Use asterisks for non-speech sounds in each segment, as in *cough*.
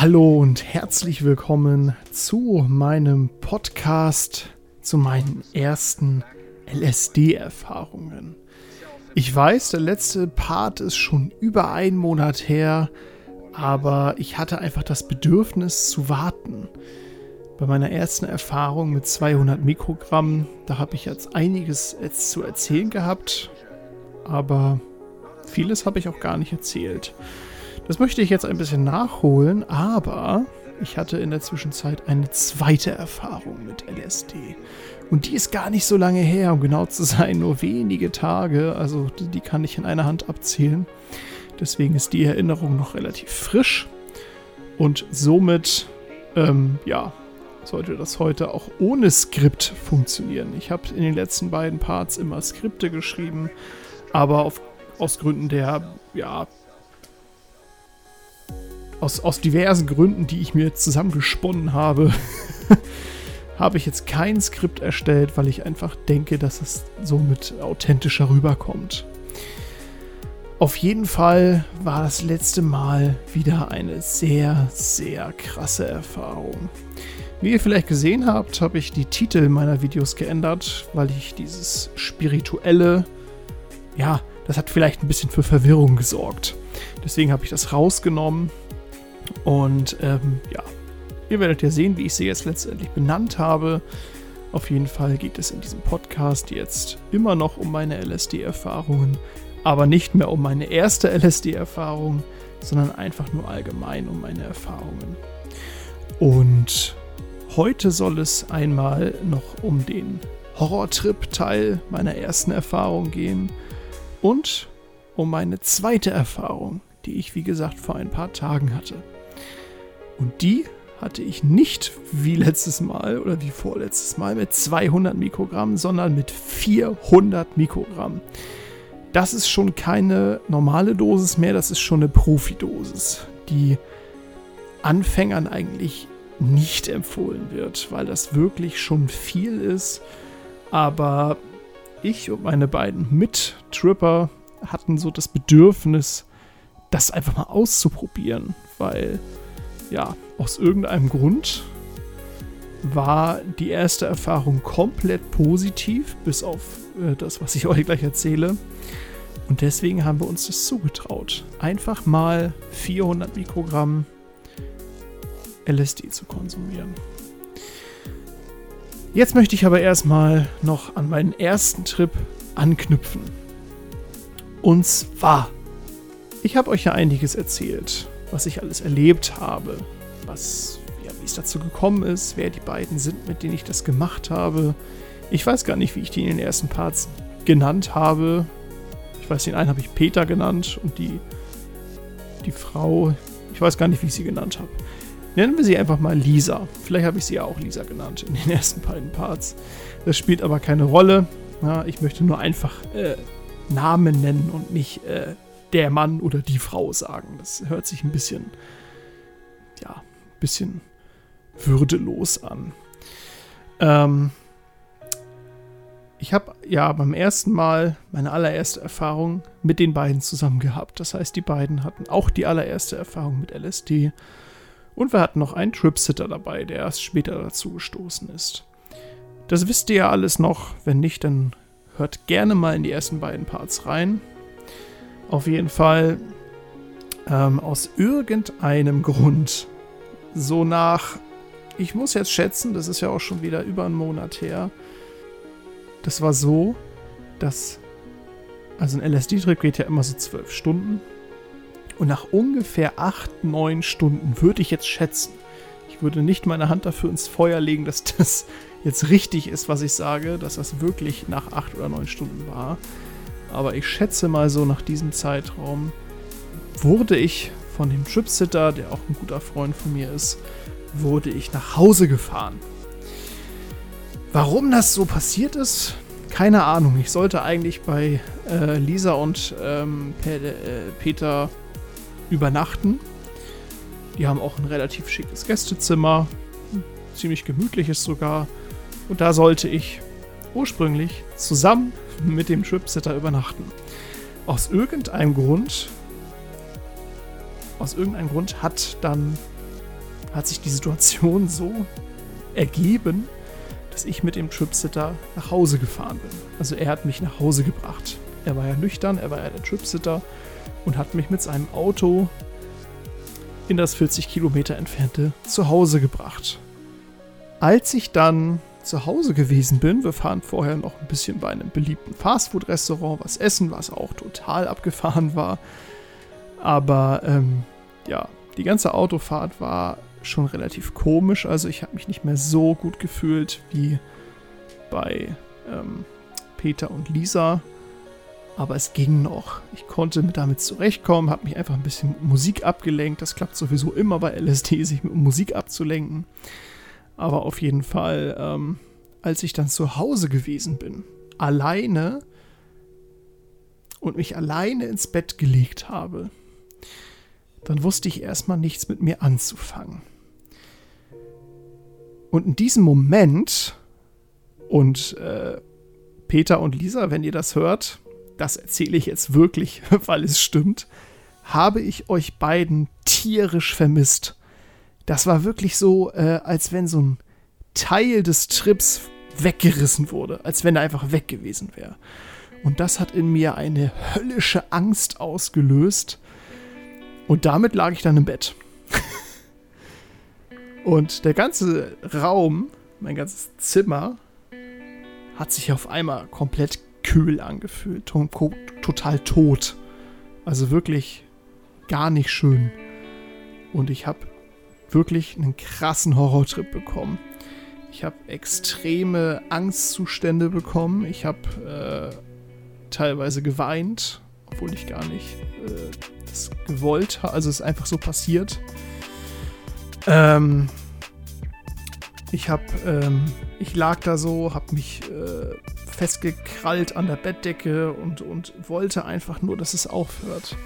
Hallo und herzlich willkommen zu meinem Podcast, zu meinen ersten LSD-Erfahrungen. Ich weiß, der letzte Part ist schon über einen Monat her, aber ich hatte einfach das Bedürfnis zu warten. Bei meiner ersten Erfahrung mit 200 Mikrogramm, da habe ich jetzt einiges zu erzählen gehabt, aber vieles habe ich auch gar nicht erzählt. Das möchte ich jetzt ein bisschen nachholen, aber ich hatte in der Zwischenzeit eine zweite Erfahrung mit LSD. Und die ist gar nicht so lange her, um genau zu sein, nur wenige Tage. Also die kann ich in einer Hand abzählen. Deswegen ist die Erinnerung noch relativ frisch. Und somit, ähm, ja, sollte das heute auch ohne Skript funktionieren. Ich habe in den letzten beiden Parts immer Skripte geschrieben, aber auf, aus Gründen der, ja, aus, aus diversen Gründen, die ich mir zusammengesponnen habe, *laughs* habe ich jetzt kein Skript erstellt, weil ich einfach denke, dass es somit authentischer rüberkommt. Auf jeden Fall war das letzte Mal wieder eine sehr, sehr krasse Erfahrung. Wie ihr vielleicht gesehen habt, habe ich die Titel meiner Videos geändert, weil ich dieses spirituelle, ja, das hat vielleicht ein bisschen für Verwirrung gesorgt. Deswegen habe ich das rausgenommen und ähm, ja, ihr werdet ja sehen, wie ich sie jetzt letztendlich benannt habe. Auf jeden Fall geht es in diesem Podcast jetzt immer noch um meine LSD-Erfahrungen, aber nicht mehr um meine erste LSD-Erfahrung, sondern einfach nur allgemein um meine Erfahrungen. Und heute soll es einmal noch um den Horrortrip-Teil meiner ersten Erfahrung gehen und um meine zweite Erfahrung, die ich wie gesagt vor ein paar Tagen hatte. Und die hatte ich nicht wie letztes Mal oder wie vorletztes Mal mit 200 Mikrogramm, sondern mit 400 Mikrogramm. Das ist schon keine normale Dosis mehr, das ist schon eine Profidosis, die Anfängern eigentlich nicht empfohlen wird, weil das wirklich schon viel ist. Aber ich und meine beiden Mittripper hatten so das Bedürfnis, das einfach mal auszuprobieren, weil ja, aus irgendeinem Grund war die erste Erfahrung komplett positiv, bis auf äh, das, was ich *laughs* euch gleich erzähle. Und deswegen haben wir uns das zugetraut, einfach mal 400 Mikrogramm LSD zu konsumieren. Jetzt möchte ich aber erstmal noch an meinen ersten Trip anknüpfen. Und zwar, ich habe euch ja einiges erzählt was ich alles erlebt habe, was, ja, wie es dazu gekommen ist, wer die beiden sind, mit denen ich das gemacht habe. Ich weiß gar nicht, wie ich die in den ersten Parts genannt habe. Ich weiß, den einen habe ich Peter genannt und die, die Frau, ich weiß gar nicht, wie ich sie genannt habe. Nennen wir sie einfach mal Lisa. Vielleicht habe ich sie ja auch Lisa genannt in den *laughs* ersten beiden Parts. Das spielt aber keine Rolle. Ja, ich möchte nur einfach äh, Namen nennen und nicht äh, der Mann oder die Frau sagen. Das hört sich ein bisschen, ja, ein bisschen würdelos an. Ähm, ich habe ja beim ersten Mal meine allererste Erfahrung mit den beiden zusammen gehabt. Das heißt, die beiden hatten auch die allererste Erfahrung mit LSD. Und wir hatten noch einen Tripsitter dabei, der erst später dazu gestoßen ist. Das wisst ihr ja alles noch. Wenn nicht, dann hört gerne mal in die ersten beiden Parts rein. Auf jeden Fall ähm, aus irgendeinem Grund so nach, ich muss jetzt schätzen, das ist ja auch schon wieder über einen Monat her. Das war so, dass, also ein LSD-Trip geht ja immer so zwölf Stunden. Und nach ungefähr acht, neun Stunden würde ich jetzt schätzen, ich würde nicht meine Hand dafür ins Feuer legen, dass *laughs* das jetzt richtig ist, was ich sage, dass das wirklich nach acht oder neun Stunden war. Aber ich schätze mal so nach diesem Zeitraum wurde ich von dem Tripsitter, der auch ein guter Freund von mir ist, wurde ich nach Hause gefahren. Warum das so passiert ist, keine Ahnung. Ich sollte eigentlich bei äh, Lisa und ähm, äh, Peter übernachten. Die haben auch ein relativ schickes Gästezimmer, ziemlich gemütliches sogar. Und da sollte ich ursprünglich zusammen *laughs* mit dem Tripsitter übernachten. Aus irgendeinem Grund, aus irgendeinem Grund hat dann hat sich die Situation so ergeben, dass ich mit dem Tripsitter nach Hause gefahren bin. Also er hat mich nach Hause gebracht. Er war ja nüchtern, er war ja der Tripsitter und hat mich mit seinem Auto in das 40 Kilometer entfernte Zuhause gebracht. Als ich dann zu Hause gewesen bin, wir fahren vorher noch ein bisschen bei einem beliebten Fastfood-Restaurant was essen, was auch total abgefahren war. Aber ähm, ja, die ganze Autofahrt war schon relativ komisch. Also ich habe mich nicht mehr so gut gefühlt wie bei ähm, Peter und Lisa. Aber es ging noch. Ich konnte damit zurechtkommen, habe mich einfach ein bisschen mit Musik abgelenkt. Das klappt sowieso immer bei LSD, sich mit Musik abzulenken. Aber auf jeden Fall, ähm, als ich dann zu Hause gewesen bin, alleine und mich alleine ins Bett gelegt habe, dann wusste ich erstmal nichts mit mir anzufangen. Und in diesem Moment, und äh, Peter und Lisa, wenn ihr das hört, das erzähle ich jetzt wirklich, *laughs* weil es stimmt, habe ich euch beiden tierisch vermisst. Das war wirklich so, äh, als wenn so ein Teil des Trips weggerissen wurde, als wenn er einfach weg gewesen wäre. Und das hat in mir eine höllische Angst ausgelöst. Und damit lag ich dann im Bett. *laughs* Und der ganze Raum, mein ganzes Zimmer, hat sich auf einmal komplett kühl angefühlt. Total tot. Also wirklich gar nicht schön. Und ich habe wirklich einen krassen Horrortrip bekommen. Ich habe extreme Angstzustände bekommen. Ich habe äh, teilweise geweint, obwohl ich gar nicht äh, das gewollt habe. Also es ist einfach so passiert. Ähm, ich habe, ähm, ich lag da so, habe mich äh, festgekrallt an der Bettdecke und, und wollte einfach nur, dass es aufhört.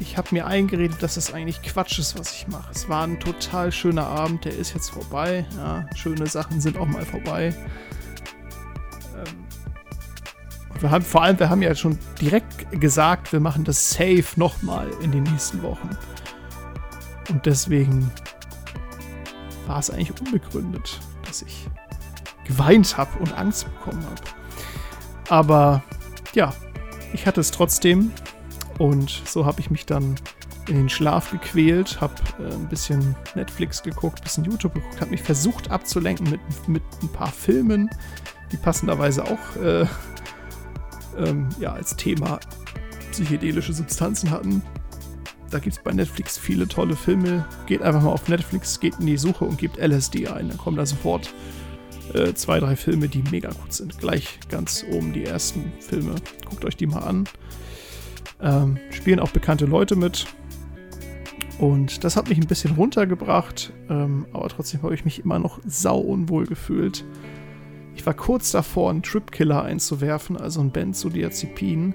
Ich habe mir eingeredet, dass es eigentlich Quatsch ist, was ich mache. Es war ein total schöner Abend, der ist jetzt vorbei. Ja, schöne Sachen sind auch mal vorbei. Ähm, wir haben, vor allem, wir haben ja schon direkt gesagt, wir machen das safe nochmal in den nächsten Wochen. Und deswegen war es eigentlich unbegründet, dass ich geweint habe und Angst bekommen habe. Aber ja, ich hatte es trotzdem und so habe ich mich dann in den Schlaf gequält, habe äh, ein bisschen Netflix geguckt, ein bisschen YouTube geguckt, habe mich versucht abzulenken mit, mit ein paar Filmen, die passenderweise auch äh, ähm, ja, als Thema psychedelische Substanzen hatten. Da gibt es bei Netflix viele tolle Filme. Geht einfach mal auf Netflix, geht in die Suche und gebt LSD ein. Dann kommen da sofort äh, zwei, drei Filme, die mega gut sind. Gleich ganz oben die ersten Filme. Guckt euch die mal an. Ähm, spielen auch bekannte Leute mit. Und das hat mich ein bisschen runtergebracht, ähm, aber trotzdem habe ich mich immer noch sau unwohl gefühlt. Ich war kurz davor, einen Tripkiller einzuwerfen, also ein Benzodiazepin,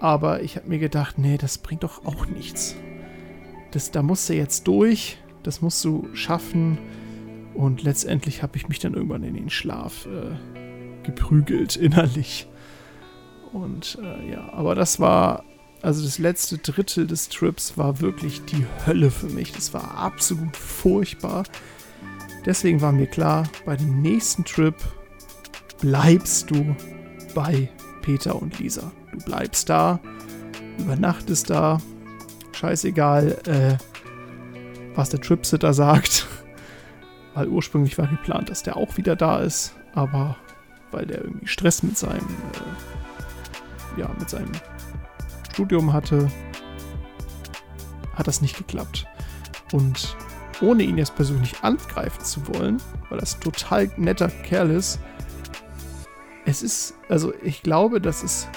aber ich habe mir gedacht, nee, das bringt doch auch nichts. Das, da musst du jetzt durch, das musst du schaffen. Und letztendlich habe ich mich dann irgendwann in den Schlaf äh, geprügelt innerlich. Und äh, ja, aber das war, also das letzte Drittel des Trips war wirklich die Hölle für mich. Das war absolut furchtbar. Deswegen war mir klar, bei dem nächsten Trip bleibst du bei Peter und Lisa. Du bleibst da, übernachtest da, scheißegal, äh, was der Tripsitter sagt. *laughs* Weil ursprünglich war geplant, dass der auch wieder da ist, aber weil der irgendwie Stress mit seinem, äh, ja, mit seinem Studium hatte, hat das nicht geklappt. Und ohne ihn jetzt persönlich angreifen zu wollen, weil das ein total netter Kerl ist, es ist, also ich glaube, dass es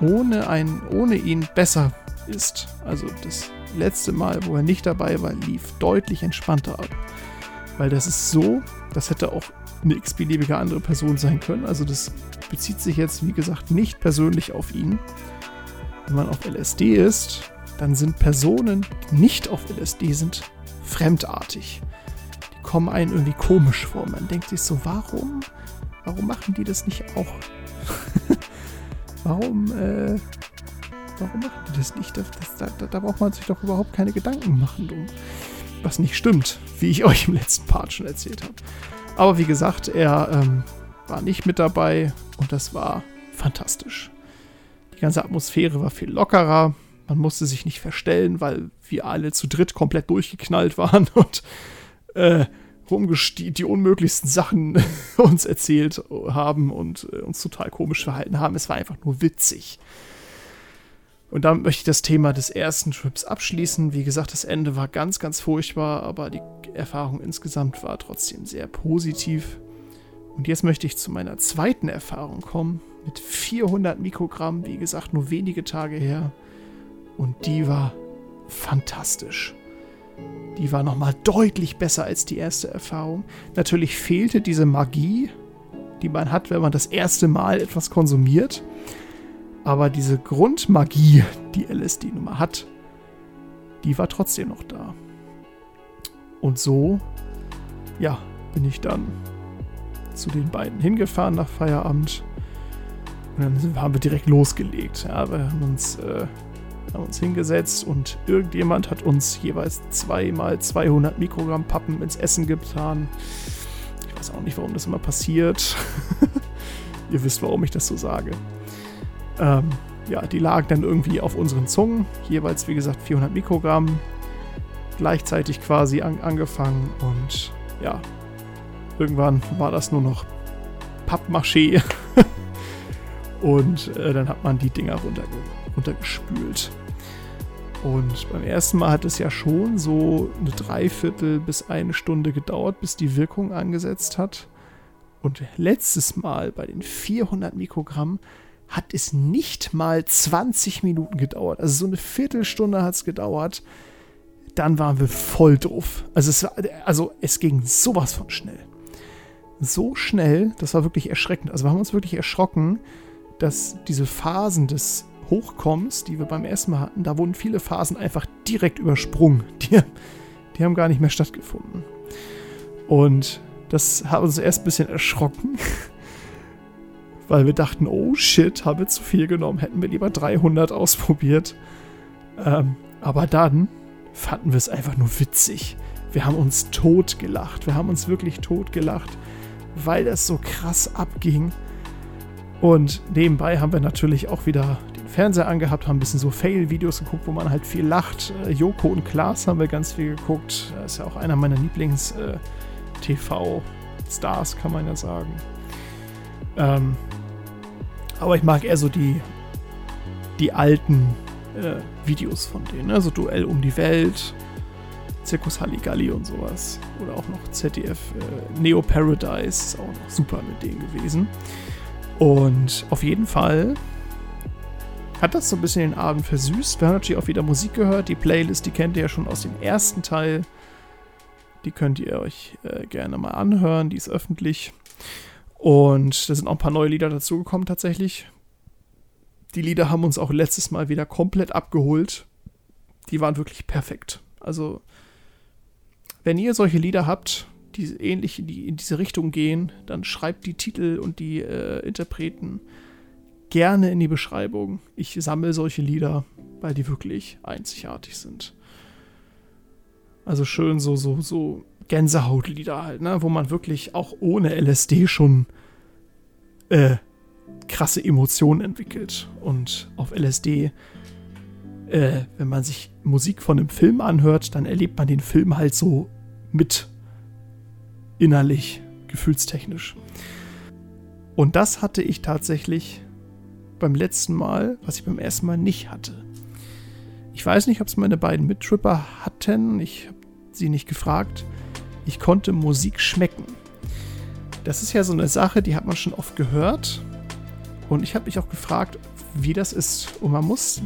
ohne, ein, ohne ihn besser ist. Also das letzte Mal, wo er nicht dabei war, lief deutlich entspannter ab. Weil das ist so, das hätte auch eine x-beliebige andere Person sein können. Also das bezieht sich jetzt, wie gesagt, nicht persönlich auf ihn. Wenn man auf LSD ist, dann sind Personen, die nicht auf LSD sind, fremdartig. Die kommen einen irgendwie komisch vor. Man denkt sich so, warum? Warum machen die das nicht auch? *laughs* warum, äh, warum machen die das nicht? Das, das, da, da, braucht man sich doch überhaupt keine Gedanken machen drum. was nicht stimmt, wie ich *laughs* euch im letzten Part schon erzählt habe. Aber wie gesagt, er ähm, war nicht mit dabei und das war fantastisch. Die ganze Atmosphäre war viel lockerer. Man musste sich nicht verstellen, weil wir alle zu dritt komplett durchgeknallt waren *laughs* und äh, die unmöglichsten Sachen *laughs* uns erzählt haben und äh, uns total komisch verhalten haben. Es war einfach nur witzig. Und damit möchte ich das Thema des ersten Trips abschließen. Wie gesagt, das Ende war ganz, ganz furchtbar, aber die Erfahrung insgesamt war trotzdem sehr positiv. Und jetzt möchte ich zu meiner zweiten Erfahrung kommen. Mit 400 Mikrogramm, wie gesagt, nur wenige Tage her. Und die war fantastisch. Die war nochmal deutlich besser als die erste Erfahrung. Natürlich fehlte diese Magie, die man hat, wenn man das erste Mal etwas konsumiert. Aber diese Grundmagie, die LSD nun mal hat, die war trotzdem noch da. Und so, ja, bin ich dann zu den beiden hingefahren nach Feierabend. Und dann haben wir direkt losgelegt. Ja, wir haben uns äh, haben uns hingesetzt und irgendjemand hat uns jeweils zweimal 200 Mikrogramm Pappen ins Essen getan. Ich weiß auch nicht, warum das immer passiert. *laughs* Ihr wisst, warum ich das so sage. Ähm, ja, die lagen dann irgendwie auf unseren Zungen, jeweils wie gesagt 400 Mikrogramm, gleichzeitig quasi an, angefangen und ja, irgendwann war das nur noch Pappmaché *laughs* und äh, dann hat man die Dinger runtergeholt runtergespült. Und beim ersten Mal hat es ja schon so eine Dreiviertel bis eine Stunde gedauert, bis die Wirkung angesetzt hat. Und letztes Mal bei den 400 Mikrogramm hat es nicht mal 20 Minuten gedauert. Also so eine Viertelstunde hat es gedauert. Dann waren wir voll drauf. Also es, war, also es ging sowas von schnell. So schnell, das war wirklich erschreckend. Also wir haben uns wirklich erschrocken, dass diese Phasen des hochkommst, die wir beim Mal hatten, da wurden viele Phasen einfach direkt übersprungen. *laughs* Die, die haben gar nicht mehr stattgefunden. Und das hat uns erst ein bisschen erschrocken, *laughs* weil wir dachten, oh shit, haben wir zu viel genommen, hätten wir lieber 300 ausprobiert. Ähm, aber dann fanden wir es einfach nur witzig. Wir haben uns tot gelacht. Wir haben uns wirklich tot gelacht, weil das so krass abging. Und nebenbei haben wir natürlich auch wieder Fernseher angehabt, haben ein bisschen so Fail-Videos geguckt, wo man halt viel lacht. Äh, Joko und Klaas haben wir ganz viel geguckt. Das ist ja auch einer meiner Lieblings-TV-Stars, äh, kann man ja sagen. Ähm, aber ich mag eher so die, die alten äh, Videos von denen. Also Duell um die Welt, Zirkus Halligalli und sowas. Oder auch noch ZDF äh, Neo Paradise ist auch noch super mit denen gewesen. Und auf jeden Fall hat das so ein bisschen den Abend versüßt. Wir haben natürlich auch wieder Musik gehört. Die Playlist, die kennt ihr ja schon aus dem ersten Teil. Die könnt ihr euch äh, gerne mal anhören. Die ist öffentlich. Und da sind auch ein paar neue Lieder dazugekommen tatsächlich. Die Lieder haben uns auch letztes Mal wieder komplett abgeholt. Die waren wirklich perfekt. Also, wenn ihr solche Lieder habt, die ähnlich in, die, in diese Richtung gehen, dann schreibt die Titel und die äh, Interpreten gerne in die Beschreibung. Ich sammle solche Lieder, weil die wirklich einzigartig sind. Also schön so, so, so Gänsehautlieder halt, ne? Wo man wirklich auch ohne LSD schon äh, krasse Emotionen entwickelt. Und auf LSD, äh, wenn man sich Musik von einem Film anhört, dann erlebt man den Film halt so mit innerlich, gefühlstechnisch. Und das hatte ich tatsächlich beim letzten Mal, was ich beim ersten Mal nicht hatte. Ich weiß nicht, ob es meine beiden Mittripper hatten. Ich habe sie nicht gefragt. Ich konnte Musik schmecken. Das ist ja so eine Sache, die hat man schon oft gehört. Und ich habe mich auch gefragt, wie das ist. Und man muss,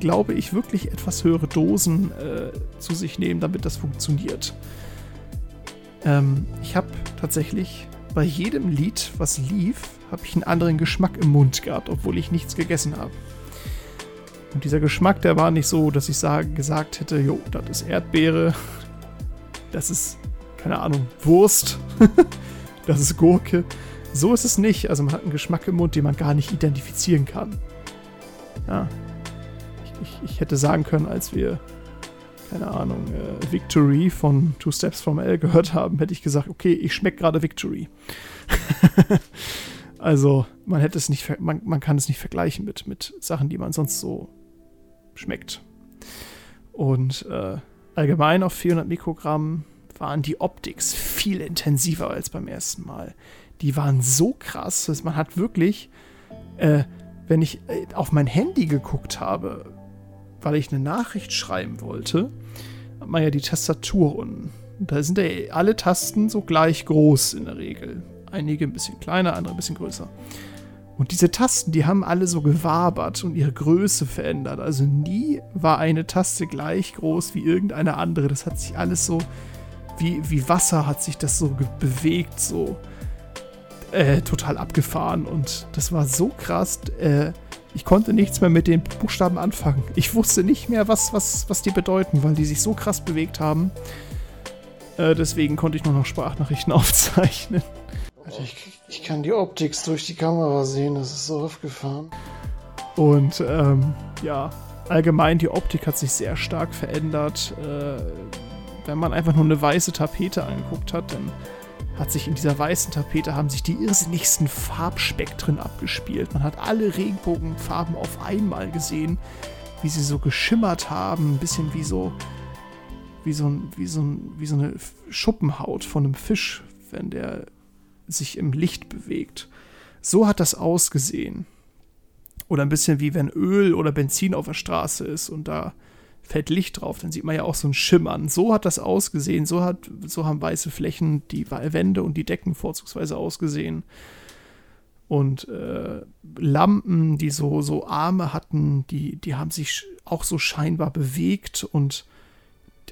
glaube ich, wirklich etwas höhere Dosen äh, zu sich nehmen, damit das funktioniert. Ähm, ich habe tatsächlich bei jedem Lied, was lief, habe ich einen anderen Geschmack im Mund gehabt, obwohl ich nichts gegessen habe. Und dieser Geschmack, der war nicht so, dass ich sagen, gesagt hätte, jo, das ist Erdbeere, das ist, keine Ahnung, Wurst, *laughs* das ist Gurke. So ist es nicht. Also man hat einen Geschmack im Mund, den man gar nicht identifizieren kann. Ja. Ich, ich, ich hätte sagen können, als wir keine Ahnung, äh, Victory von Two Steps from L gehört haben, hätte ich gesagt, okay, ich schmecke gerade Victory. *laughs* also man hätte es nicht, man, man kann es nicht vergleichen mit, mit Sachen, die man sonst so schmeckt. Und äh, allgemein auf 400 Mikrogramm waren die Optics viel intensiver als beim ersten Mal. Die waren so krass, dass man hat wirklich, äh, wenn ich äh, auf mein Handy geguckt habe, weil ich eine Nachricht schreiben wollte, hat man ja die Tastatur unten. Da sind ja alle Tasten so gleich groß in der Regel. Einige ein bisschen kleiner, andere ein bisschen größer. Und diese Tasten, die haben alle so gewabert und ihre Größe verändert. Also nie war eine Taste gleich groß wie irgendeine andere. Das hat sich alles so, wie, wie Wasser hat sich das so bewegt, so äh, total abgefahren. Und das war so krass. Äh, ich konnte nichts mehr mit den Buchstaben anfangen. Ich wusste nicht mehr, was, was, was die bedeuten, weil die sich so krass bewegt haben. Äh, deswegen konnte ich nur noch Sprachnachrichten *laughs* aufzeichnen. Ich, ich, kann die Optik durch die Kamera sehen, das ist so aufgefahren. Und ähm, ja, allgemein die Optik hat sich sehr stark verändert. Äh, wenn man einfach nur eine weiße Tapete angeguckt hat, dann hat sich in dieser weißen Tapete haben sich die irrsinnigsten Farbspektren abgespielt. Man hat alle Regenbogenfarben auf einmal gesehen, wie sie so geschimmert haben, ein bisschen wie so wie so, ein, wie so, ein, wie so eine Schuppenhaut von einem Fisch, wenn der sich im Licht bewegt. So hat das ausgesehen. Oder ein bisschen wie wenn Öl oder Benzin auf der Straße ist und da fällt Licht drauf, dann sieht man ja auch so ein Schimmern. So hat das ausgesehen, so, hat, so haben weiße Flächen die Wände und die Decken vorzugsweise ausgesehen. Und äh, Lampen, die so, so Arme hatten, die, die haben sich auch so scheinbar bewegt und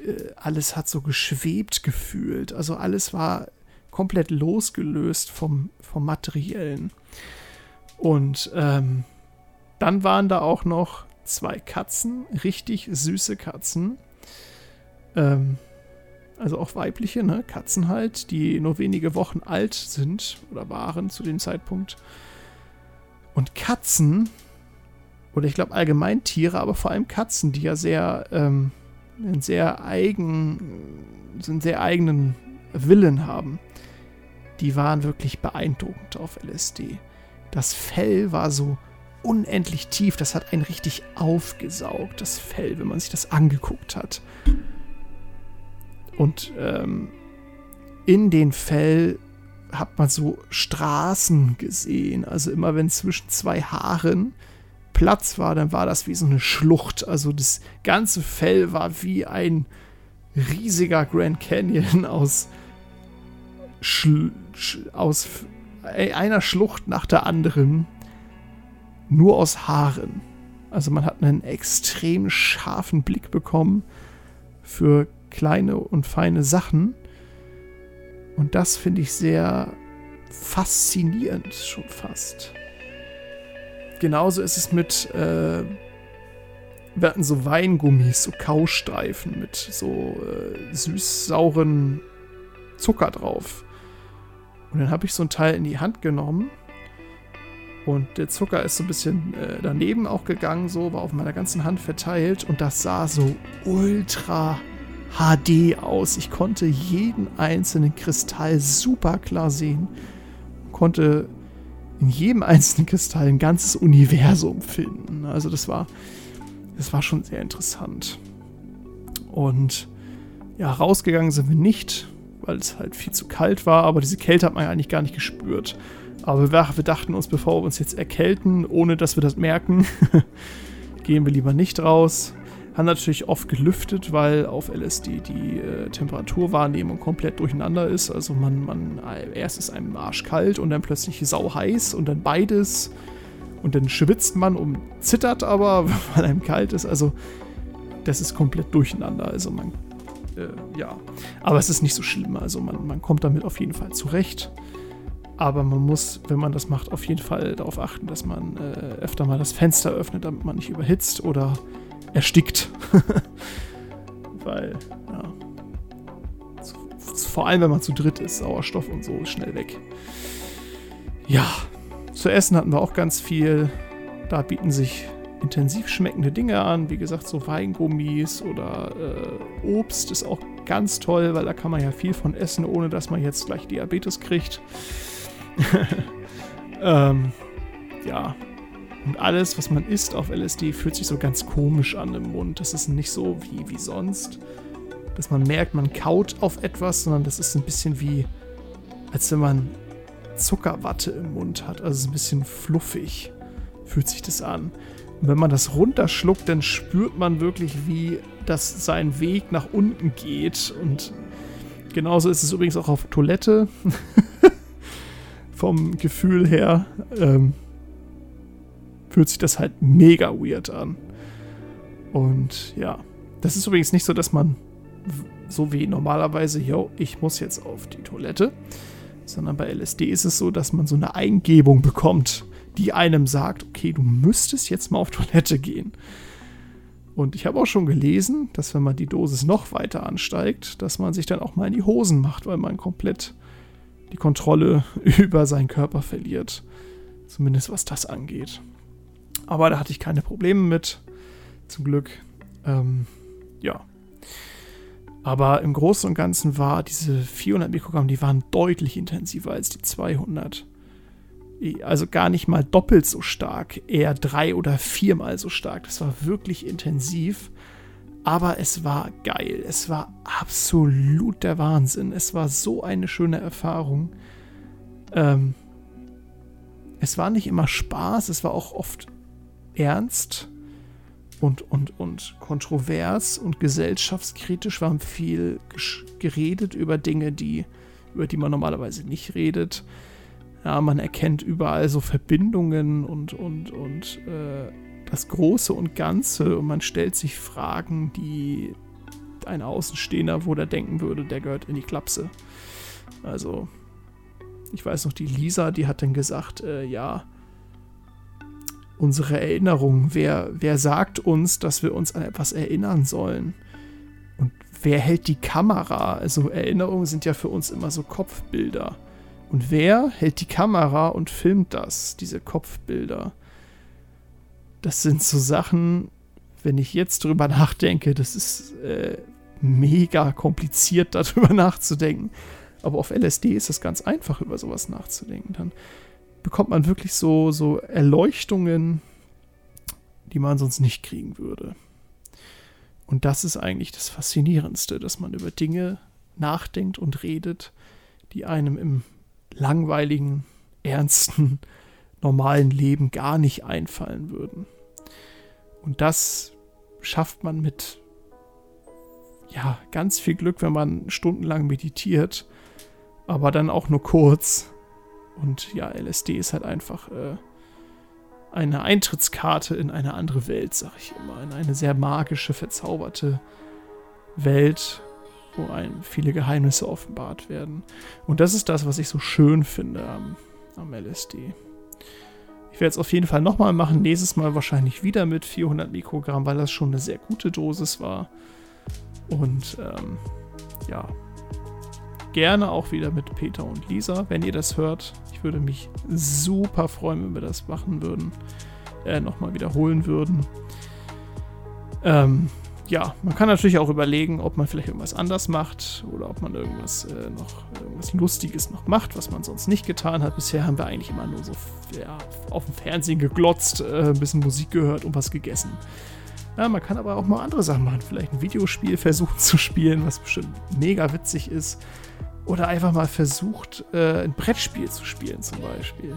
äh, alles hat so geschwebt gefühlt. Also alles war komplett losgelöst vom, vom Materiellen. Und ähm, dann waren da auch noch zwei Katzen, richtig süße Katzen. Ähm, also auch weibliche, ne? Katzen halt, die nur wenige Wochen alt sind oder waren zu dem Zeitpunkt. Und Katzen, oder ich glaube allgemein Tiere, aber vor allem Katzen, die ja sehr, ähm, einen sehr eigen, einen sehr eigenen Willen haben, die waren wirklich beeindruckend auf LSD. Das Fell war so unendlich tief. Das hat einen richtig aufgesaugt, das Fell, wenn man sich das angeguckt hat. Und ähm, in den Fell hat man so Straßen gesehen. Also immer wenn zwischen zwei Haaren Platz war, dann war das wie so eine Schlucht. Also das ganze Fell war wie ein riesiger Grand Canyon *laughs* aus, Schl aus einer Schlucht nach der anderen nur aus Haaren. Also man hat einen extrem scharfen Blick bekommen für kleine und feine Sachen. Und das finde ich sehr faszinierend schon fast. Genauso ist es mit, äh, wir hatten so Weingummis, so Kaustreifen mit so äh, süß-sauren Zucker drauf. Und dann habe ich so ein Teil in die Hand genommen und der Zucker ist so ein bisschen äh, daneben auch gegangen, so, war auf meiner ganzen Hand verteilt und das sah so ultra HD aus. Ich konnte jeden einzelnen Kristall super klar sehen. Konnte in jedem *laughs* einzelnen Kristall ein ganzes Universum finden. Also das war, das war schon sehr interessant. Und ja, rausgegangen sind wir nicht, weil es halt viel zu kalt war, aber diese Kälte hat man ja eigentlich gar nicht gespürt. Aber wir, dachten uns, bevor wir uns jetzt erkälten, ohne dass wir das merken, *laughs* gehen wir lieber nicht raus. Haben natürlich oft gelüftet, weil auf LSD die äh, Temperaturwahrnehmung komplett durcheinander ist. Also man, man erst ist einem arschkalt und dann plötzlich sau heiß und dann beides. Und dann schwitzt man und zittert aber, *laughs* weil einem kalt ist. Also das ist komplett durcheinander. Also man, äh, ja. Aber es ist nicht so schlimm. Also man, man kommt damit auf jeden Fall zurecht. Aber man muss, wenn man das macht, auf jeden Fall darauf achten, dass man äh, öfter mal das Fenster öffnet, damit man nicht überhitzt oder erstickt. *laughs* Weil, ja. Vor allem, wenn man zu dritt ist, Sauerstoff und so ist schnell weg. Ja, zu essen hatten wir auch ganz viel. Da bieten sich intensiv schmeckende Dinge an. Wie gesagt, so Weingummis oder äh, Obst ist auch ganz toll, weil da kann man ja viel von essen, ohne dass man jetzt gleich Diabetes kriegt. *laughs* ähm, ja. Und alles, was man isst auf LSD, fühlt sich so ganz komisch an im Mund. Das ist nicht so wie, wie sonst, dass man merkt, man kaut auf etwas, sondern das ist ein bisschen wie, als wenn man Zuckerwatte im Mund hat. Also ein bisschen fluffig, fühlt sich das an. Und wenn man das runterschluckt, dann spürt man wirklich, wie das seinen Weg nach unten geht. Und genauso ist es übrigens auch auf Toilette. *laughs* Vom Gefühl her. Ähm, fühlt sich das halt mega weird an. Und ja, das ist übrigens nicht so, dass man so wie normalerweise, yo, ich muss jetzt auf die Toilette, sondern bei LSD ist es so, dass man so eine Eingebung bekommt, die einem sagt, okay, du müsstest jetzt mal auf Toilette gehen. Und ich habe auch schon gelesen, dass wenn man die Dosis noch weiter ansteigt, dass man sich dann auch mal in die Hosen macht, weil man komplett die Kontrolle *laughs* über seinen Körper verliert. Zumindest was das angeht. Aber da hatte ich keine Probleme mit. Zum Glück. Ähm, ja. Aber im Großen und Ganzen war diese 400 Mikrogramm, die waren deutlich intensiver als die 200. Also gar nicht mal doppelt so stark, eher drei oder viermal so stark. Das war wirklich intensiv. Aber es war geil. Es war absolut der Wahnsinn. Es war so eine schöne Erfahrung. Ähm, es war nicht immer Spaß, es war auch oft ernst und, und, und kontrovers und gesellschaftskritisch. Wir haben viel geredet über Dinge, die, über die man normalerweise nicht redet. Ja, man erkennt überall so Verbindungen und, und, und äh, das Große und Ganze und man stellt sich Fragen, die ein Außenstehender wohl da denken würde, der gehört in die Klapse. Also, ich weiß noch, die Lisa, die hat dann gesagt, äh, ja, unsere Erinnerung? Wer, wer sagt uns, dass wir uns an etwas erinnern sollen? Und wer hält die Kamera? Also Erinnerungen sind ja für uns immer so Kopfbilder. Und wer hält die Kamera und filmt das, diese Kopfbilder? Das sind so Sachen, wenn ich jetzt drüber nachdenke, das ist äh, mega kompliziert, *laughs* darüber nachzudenken. Aber auf LSD ist es ganz einfach, über sowas nachzudenken. Dann bekommt man wirklich so, so Erleuchtungen, die man sonst nicht kriegen würde. Und das ist eigentlich das Faszinierendste, dass man über Dinge nachdenkt und redet, die einem im langweiligen, ernsten, normalen Leben gar nicht einfallen würden. Und das schafft man mit ja, ganz viel Glück, wenn man stundenlang meditiert, aber dann auch nur kurz und ja, LSD ist halt einfach äh, eine Eintrittskarte in eine andere Welt, sag ich immer. In eine sehr magische, verzauberte Welt, wo einem viele Geheimnisse offenbart werden. Und das ist das, was ich so schön finde am, am LSD. Ich werde es auf jeden Fall nochmal machen. Nächstes Mal wahrscheinlich wieder mit 400 Mikrogramm, weil das schon eine sehr gute Dosis war. Und ähm, ja, gerne auch wieder mit Peter und Lisa, wenn ihr das hört. Ich würde mich super freuen, wenn wir das machen würden. Äh, nochmal wiederholen würden. Ähm, ja, man kann natürlich auch überlegen, ob man vielleicht irgendwas anders macht oder ob man irgendwas äh, noch irgendwas Lustiges noch macht, was man sonst nicht getan hat. Bisher haben wir eigentlich immer nur so ja, auf dem Fernsehen geglotzt, äh, ein bisschen Musik gehört und was gegessen. Ja, man kann aber auch mal andere Sachen machen. Vielleicht ein Videospiel versuchen zu spielen, was bestimmt mega witzig ist. Oder einfach mal versucht, äh, ein Brettspiel zu spielen, zum Beispiel.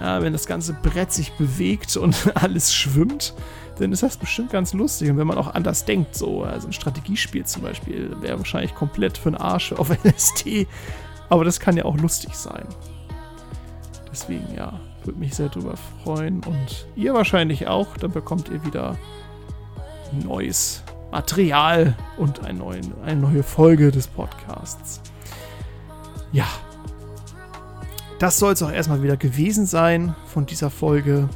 Ja, wenn das ganze Brett sich bewegt und *laughs* alles schwimmt, dann ist das bestimmt ganz lustig. Und wenn man auch anders denkt, so, also ein Strategiespiel zum Beispiel, wäre wahrscheinlich komplett für den Arsch auf *laughs* LSD. Aber das kann ja auch lustig sein. Deswegen, ja, würde mich sehr drüber freuen. Und ihr wahrscheinlich auch. Dann bekommt ihr wieder neues Material und eine neue, eine neue Folge des Podcasts. Ja. Das soll es auch erstmal wieder gewesen sein von dieser Folge.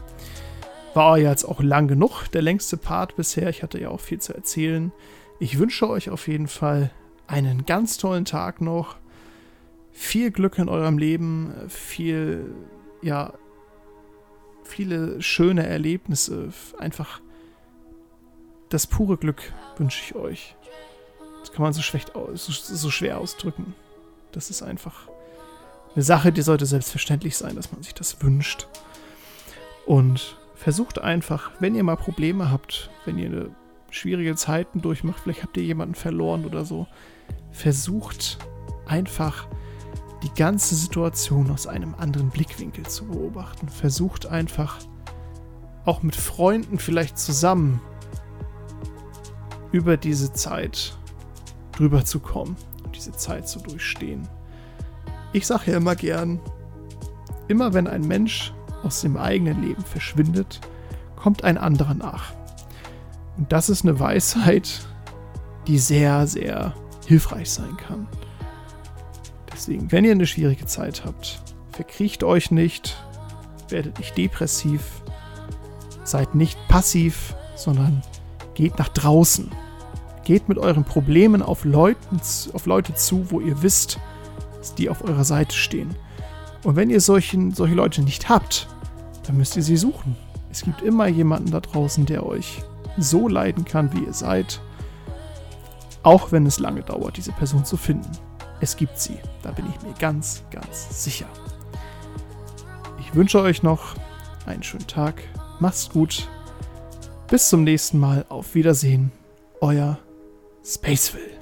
War ja jetzt auch lang genug, der längste Part bisher. Ich hatte ja auch viel zu erzählen. Ich wünsche euch auf jeden Fall einen ganz tollen Tag noch. Viel Glück in eurem Leben, viel, ja, viele schöne Erlebnisse, einfach das pure Glück wünsche ich euch. Das kann man so, schlecht, so, so schwer ausdrücken. Das ist einfach eine Sache, die sollte selbstverständlich sein, dass man sich das wünscht. Und versucht einfach, wenn ihr mal Probleme habt, wenn ihr schwierige Zeiten durchmacht, vielleicht habt ihr jemanden verloren oder so, versucht einfach die ganze Situation aus einem anderen Blickwinkel zu beobachten. Versucht einfach auch mit Freunden vielleicht zusammen über diese Zeit drüber zu kommen und diese Zeit zu durchstehen. Ich sage ja immer gern, immer wenn ein Mensch aus dem eigenen Leben verschwindet, kommt ein anderer nach. Und das ist eine Weisheit, die sehr, sehr hilfreich sein kann. Deswegen, wenn ihr eine schwierige Zeit habt, verkriecht euch nicht, werdet nicht depressiv, seid nicht passiv, sondern geht nach draußen. Geht mit euren Problemen auf, Leuten, auf Leute zu, wo ihr wisst, dass die auf eurer Seite stehen. Und wenn ihr solchen, solche Leute nicht habt, dann müsst ihr sie suchen. Es gibt immer jemanden da draußen, der euch so leiden kann, wie ihr seid. Auch wenn es lange dauert, diese Person zu finden. Es gibt sie. Da bin ich mir ganz, ganz sicher. Ich wünsche euch noch einen schönen Tag. Macht's gut. Bis zum nächsten Mal. Auf Wiedersehen. Euer Spaceville.